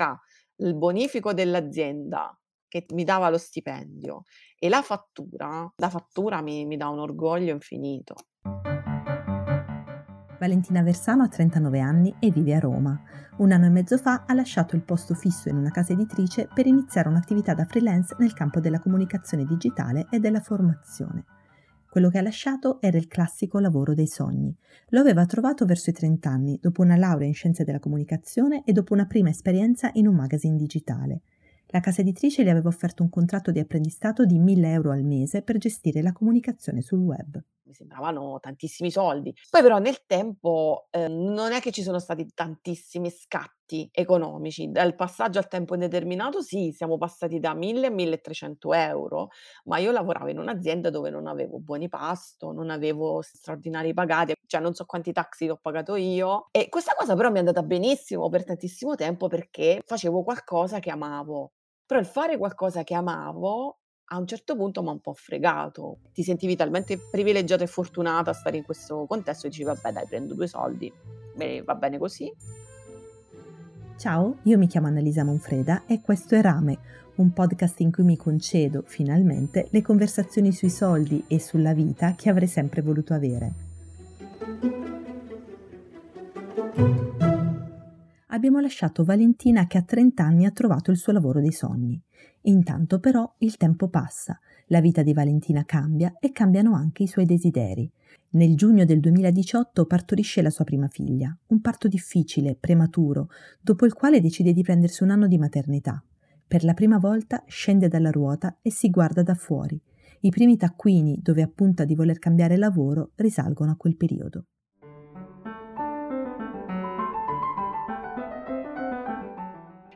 tra il bonifico dell'azienda che mi dava lo stipendio e la fattura, la fattura mi, mi dà un orgoglio infinito. Valentina Versano ha 39 anni e vive a Roma. Un anno e mezzo fa ha lasciato il posto fisso in una casa editrice per iniziare un'attività da freelance nel campo della comunicazione digitale e della formazione. Quello che ha lasciato era il classico lavoro dei sogni. Lo aveva trovato verso i 30 anni, dopo una laurea in scienze della comunicazione e dopo una prima esperienza in un magazine digitale. La casa editrice gli aveva offerto un contratto di apprendistato di 1000 euro al mese per gestire la comunicazione sul web. Mi sembravano tantissimi soldi. Poi però nel tempo eh, non è che ci sono stati tantissimi scatti economici. Dal passaggio al tempo indeterminato sì, siamo passati da 1000 a 1300 euro, ma io lavoravo in un'azienda dove non avevo buoni pasto, non avevo straordinari pagati, cioè non so quanti taxi ho pagato io. E questa cosa però mi è andata benissimo per tantissimo tempo perché facevo qualcosa che amavo. Però il fare qualcosa che amavo a un certo punto m'ha un po' fregato. Ti sentivi talmente privilegiata e fortunata a stare in questo contesto e dici vabbè dai prendo due soldi, beh, va bene così. Ciao, io mi chiamo Annalisa Monfreda e questo è Rame, un podcast in cui mi concedo, finalmente, le conversazioni sui soldi e sulla vita che avrei sempre voluto avere. Abbiamo lasciato Valentina che a 30 anni ha trovato il suo lavoro dei sogni. Intanto però il tempo passa, la vita di Valentina cambia e cambiano anche i suoi desideri. Nel giugno del 2018 partorisce la sua prima figlia, un parto difficile, prematuro, dopo il quale decide di prendersi un anno di maternità. Per la prima volta scende dalla ruota e si guarda da fuori. I primi taccuini, dove appunta di voler cambiare lavoro, risalgono a quel periodo.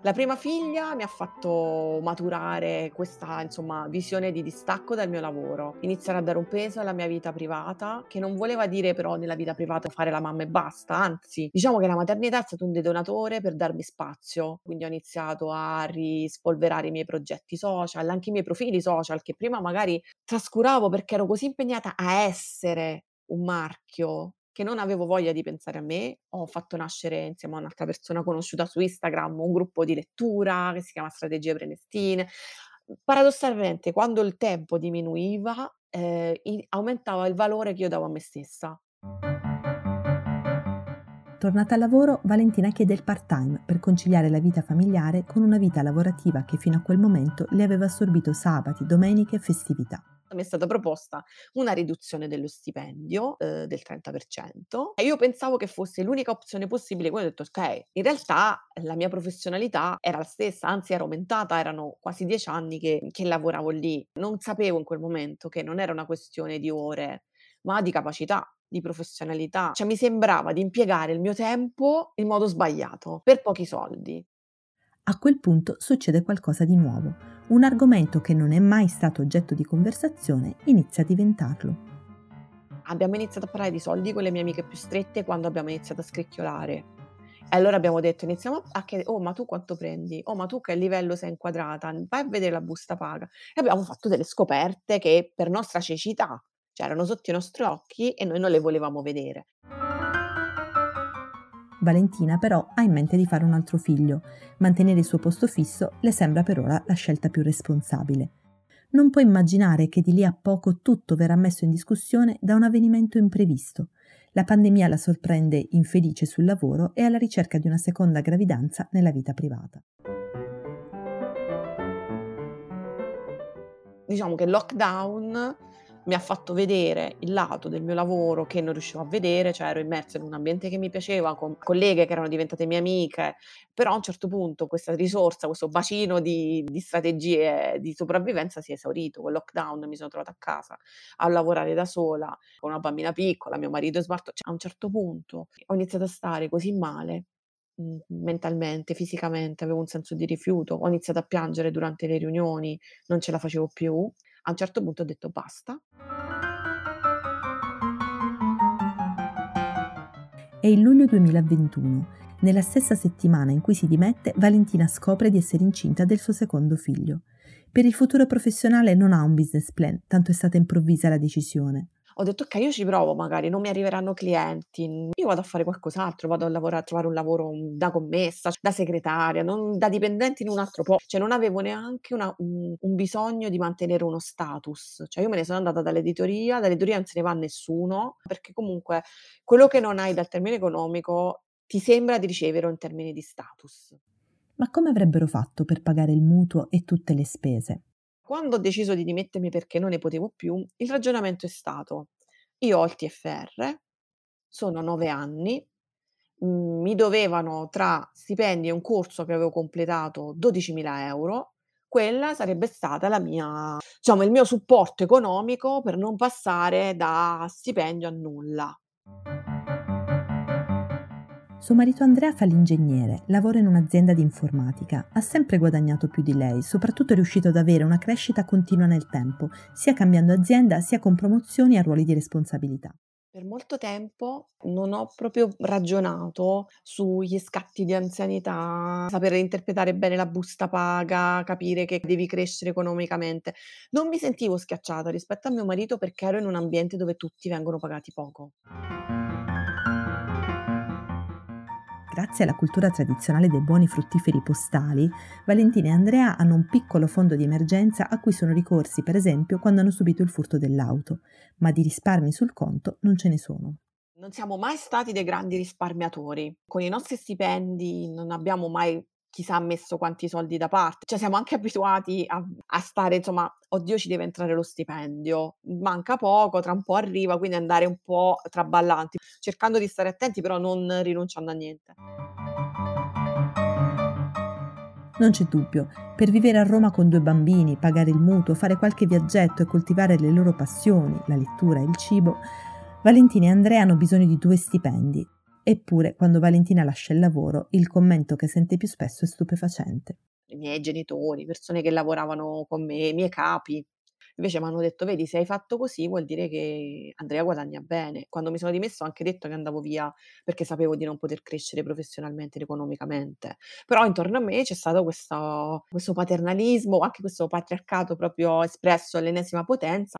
La prima figlia mi ha fatto maturare questa, insomma, visione di distacco dal mio lavoro, iniziare a dare un peso alla mia vita privata, che non voleva dire però nella vita privata fare la mamma e basta, anzi, diciamo che la maternità è stato un detonatore per darmi spazio, quindi ho iniziato a rispolverare i miei progetti social, anche i miei profili social che prima magari trascuravo perché ero così impegnata a essere un marchio che non avevo voglia di pensare a me, ho fatto nascere insieme a un'altra persona conosciuta su Instagram un gruppo di lettura che si chiama Strategie Prenestine. Paradossalmente, quando il tempo diminuiva, eh, aumentava il valore che io davo a me stessa. Tornata al lavoro, Valentina chiede il part-time per conciliare la vita familiare con una vita lavorativa che fino a quel momento le aveva assorbito sabati, domeniche e festività mi è stata proposta una riduzione dello stipendio eh, del 30% e io pensavo che fosse l'unica opzione possibile, quindi ho detto ok, in realtà la mia professionalità era la stessa, anzi era aumentata, erano quasi dieci anni che, che lavoravo lì, non sapevo in quel momento che non era una questione di ore, ma di capacità di professionalità, cioè mi sembrava di impiegare il mio tempo in modo sbagliato, per pochi soldi. A quel punto succede qualcosa di nuovo. Un argomento che non è mai stato oggetto di conversazione inizia a diventarlo. Abbiamo iniziato a parlare di soldi con le mie amiche più strette quando abbiamo iniziato a scricchiolare. E allora abbiamo detto, iniziamo a chiedere, oh ma tu quanto prendi? Oh ma tu che livello sei inquadrata? Vai a vedere la busta paga. E abbiamo fatto delle scoperte che per nostra cecità, cioè erano sotto i nostri occhi e noi non le volevamo vedere. Valentina però ha in mente di fare un altro figlio. Mantenere il suo posto fisso le sembra per ora la scelta più responsabile. Non può immaginare che di lì a poco tutto verrà messo in discussione da un avvenimento imprevisto. La pandemia la sorprende infelice sul lavoro e alla ricerca di una seconda gravidanza nella vita privata. Diciamo che lockdown mi ha fatto vedere il lato del mio lavoro che non riuscivo a vedere, cioè ero immersa in un ambiente che mi piaceva, con colleghe che erano diventate mie amiche, però a un certo punto questa risorsa, questo bacino di, di strategie di sopravvivenza si è esaurito. Con lockdown mi sono trovata a casa a lavorare da sola, con una bambina piccola, mio marito è smarto, cioè, a un certo punto ho iniziato a stare così male mhmm, mentalmente, fisicamente, avevo un senso di rifiuto, ho iniziato a piangere durante le riunioni, non ce la facevo più. A un certo punto ho detto basta. È il luglio 2021. Nella stessa settimana in cui si dimette, Valentina scopre di essere incinta del suo secondo figlio. Per il futuro professionale non ha un business plan, tanto è stata improvvisa la decisione. Ho detto: "Okay, io ci provo magari, non mi arriveranno clienti, io vado a fare qualcos'altro, vado a lavora a trovare un lavoro, mhmm, da commessa, da segretaria, non da dipendente in un altro po" cioè non avevo neanche una un un bisogno di mantenere uno status. Cioè io me ne sono andata dall'editoria, dall'editoria non se ne va nessuno, perché comunque quello che non hai dal termine economico ti sembra di ricevere in termini di status. Ma come avrebbero fatto per pagare il mutuo e tutte le spese? Quando ho deciso di dimettermi perché non ne potevo più, il ragionamento è stato: io ho il TFR, sono 9 anni, mhmm, mi dovevano tra stipendi e un corso che avevo completato 12.000 €, quella sarebbe stata la mia diciamo il mio supporto economico per non passare da stipendio a nulla. Suo marito Andrea fa l'ingegnere, lavora in un'azienda di informatica, ha sempre guadagnato più di lei, soprattutto è riuscito ad avere una crescita continua nel tempo, sia cambiando azienda sia con promozioni a ruoli di responsabilità. Per molto tempo non ho proprio ragionato sugli scatti di anzianità, sapere interpretare bene la busta paga, capire che devi crescere economicamente. Non mi sentivo schiacciata rispetto a mio marito perché ero in un ambiente dove tutti vengono pagati poco. Grazie alla cultura tradizionale dei buoni fruttiferi postali, Valentina e Andrea hanno un piccolo fondo di emergenza a cui sono ricorsi, per esempio, quando hanno subito il furto dell'auto, ma di risparmi sul conto non ce ne sono. Non siamo mai stati dei grandi risparmiatori. Con i nostri stipendi non abbiamo mai chissà messo quanti soldi da parte. Cioè siamo anche abituati a a stare insomma: "Oddio ci deve entrare lo stipendio, manca poco, tra un po' arriva", quindi andare un po' traballanti, cercando di stare attenti però non rinunciando a niente. Non c'è dubbio, per vivere a Roma con due bambini, pagare il mutuo, fare qualche viaggetto e coltivare le loro passioni, la lettura e il cibo, Valentina e Andrea hanno bisogno di due stipendi. Eppure, quando Valentina lascia il lavoro, il commento che sente più spesso è stupefacente. I miei genitori, persone che lavoravano con me, i miei capi, invece m'hanno detto: "Vedi, se hai fatto così vuol dire che Andrea guadagna bene". Quando mi sono dimessa ho anche detto che andavo via perché sapevo di non poter crescere professionalmente ed economicamente. Però intorno a me c'è stato questo questo paternalismo, anche questo patriarcato proprio espresso all'ennesima potenza.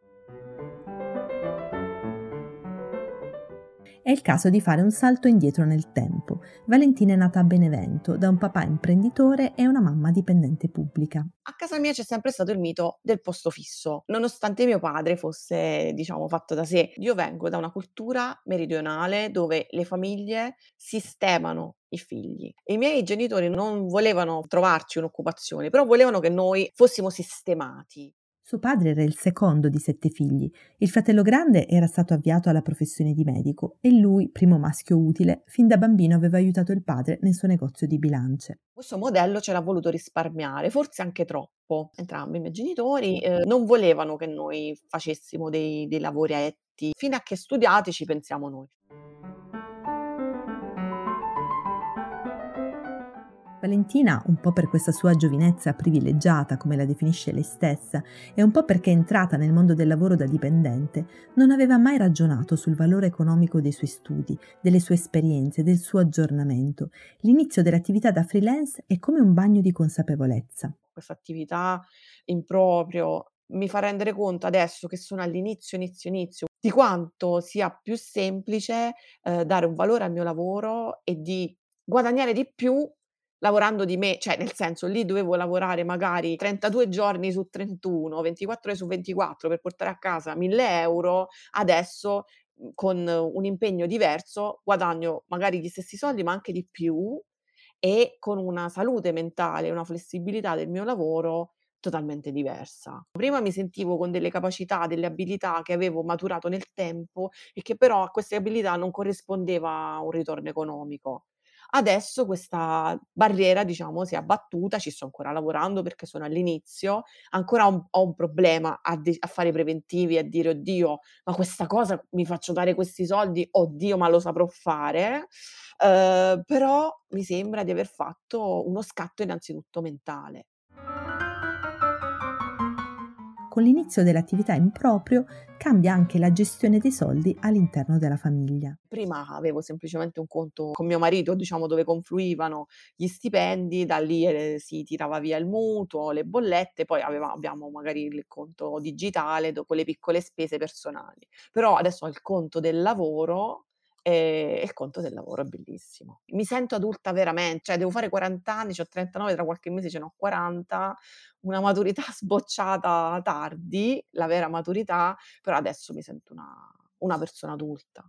È il caso di fare un salto indietro nel tempo. Valentina è nata a Benevento da un papà imprenditore e una mamma dipendente pubblica. A casa mia c'è sempre stato il mito del posto fisso, nonostante mio padre fosse, diciamo, fatto da sé. Io vengo da una cultura meridionale dove le famiglie sistemano i figli i miei genitori non volevano trovarci un'occupazione, però volevano che noi fossimo sistemati. Suo padre era il secondo di sette figli. Il fratello grande era stato avviato alla professione di medico e lui, primo maschio utile, fin da bambino aveva aiutato il padre nel suo negozio di bilance. Questo modello ce l'ha voluto risparmiare, forse anche troppo. Entrambi i miei genitori eh, non volevano che noi facessimo dei, dei lavoretti, fino a che studiati ci pensiamo noi. Valentina, un po' per questa sua giovinezza privilegiata, come la definisce lei stessa, e un po' perché è entrata nel mondo del lavoro da dipendente, non aveva mai ragionato sul valore economico dei suoi studi, delle sue esperienze, del suo aggiornamento. L'inizio dell'attività da freelance è come un bagno di consapevolezza. Questa attività in mi fa rendere conto adesso che sono all'inizio, inizio, inizio, di quanto sia più semplice eh, dare un valore al mio lavoro e di guadagnare di più lavorando di me, cioè nel senso lì dovevo lavorare magari 32 giorni su 31, 24 ore su 24 per portare a casa 1000 euro, adesso mhmm, con un impegno diverso guadagno magari gli stessi soldi ma anche di più e con una salute mentale, una flessibilità del mio lavoro totalmente diversa. Prima mi sentivo con delle capacità, delle abilità che avevo maturato nel tempo e che però a queste abilità non corrispondeva un ritorno economico. Adesso questa barriera, diciamo, si è abbattuta, ci sto ancora lavorando perché sono all'inizio, ancora ho un ho un problema a de a fare preventivi, a dire: "Oddio, ma questa cosa mi faccio dare questi soldi, oddio, ma lo saprò fare?" Uhm, però mi sembra di aver fatto uno scatto innanzitutto mentale. Con l'inizio dell'attività in proprio cambia anche la gestione dei soldi all'interno della famiglia. Prima avevo semplicemente un conto con mio marito, diciamo, dove confluivano gli stipendi, da lì eh, si tirava via il mutuo, le bollette, poi aveva, abbiamo magari il conto digitale con le piccole spese personali. Però adesso ho il conto del lavoro e il conto del lavoro è bellissimo. Mi sento adulta veramente, cioè devo fare 40 anni, ho 39, tra qualche mese ce n'ho 40, una maturità sbocciata tardi, la vera maturità, però adesso mi sento una, una persona adulta.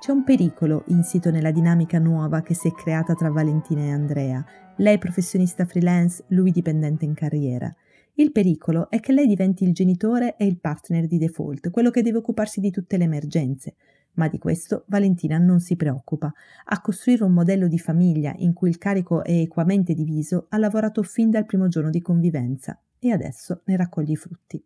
C'è un pericolo insito nella dinamica nuova che si è creata tra Valentina e Andrea, lei professionista freelance, lui dipendente in carriera. Il pericolo è che lei diventi il genitore e il partner di default, quello che deve occuparsi di tutte le emergenze. Ma di questo Valentina non si preoccupa. A costruire un modello di famiglia in cui il carico è equamente diviso ha lavorato fin dal primo giorno di convivenza e adesso ne raccoglie i frutti.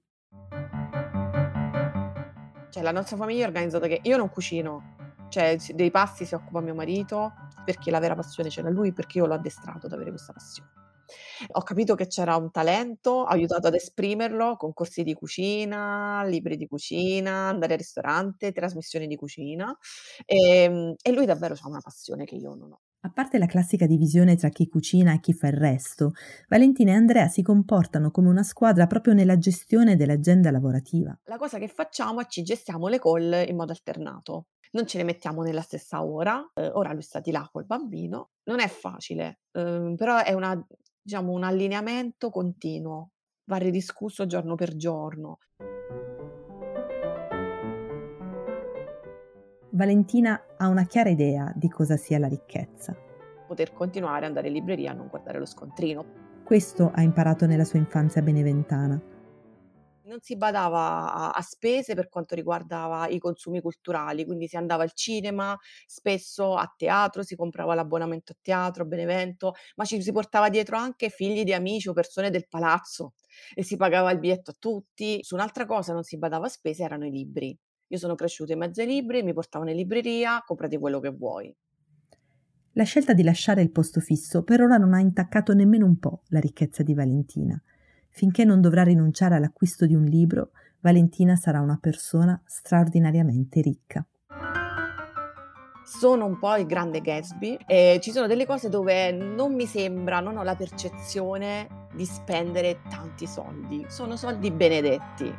Cioè, la nostra famiglia è organizzata che io non cucino, cioè dei pasti si occupa mio marito perché la vera passione c'era lui, perché io l'ho addestrato ad avere questa passione. Ho capito che c'era un talento, ho aiutato ad esprimerlo con corsi di cucina, libri di cucina, andare al ristorante, trasmissioni di cucina, ehm, e lui davvero c'ha una passione che io non ho. A parte la classica divisione tra chi cucina e chi fa il resto, Valentina e Andrea si comportano come una squadra proprio nella gestione dell'agenda lavorativa. La cosa che facciamo è ci gestiamo le call in modo alternato. Non ce le mettiamo nella stessa ora, eh, ora lui sta di là col bambino, non è facile, eh, però è una diciamo, un allineamento continuo, va ridiscusso giorno per giorno. Valentina ha una chiara idea di cosa sia la ricchezza. Poter continuare ad andare in libreria a non guardare lo scontrino. Questo ha imparato nella sua infanzia beneventana non si badava a, a, spese per quanto riguardava i consumi culturali, quindi si andava al cinema, spesso a teatro, si comprava l'abbonamento a teatro, Benevento, ma ci si portava dietro anche figli di amici o persone del palazzo e si pagava il biglietto a tutti. Su un'altra cosa non si badava a spese, erano i libri. Io sono cresciuta in mezzo ai libri, mi portavano in libreria, comprati quello che vuoi. La scelta di lasciare il posto fisso per ora non ha intaccato nemmeno un po' la ricchezza di Valentina. Finché non dovrà rinunciare all'acquisto di un libro, Valentina sarà una persona straordinariamente ricca. Sono un po' il grande Gatsby e ci sono delle cose dove non mi sembra, non ho la percezione di spendere tanti soldi. Sono soldi benedetti.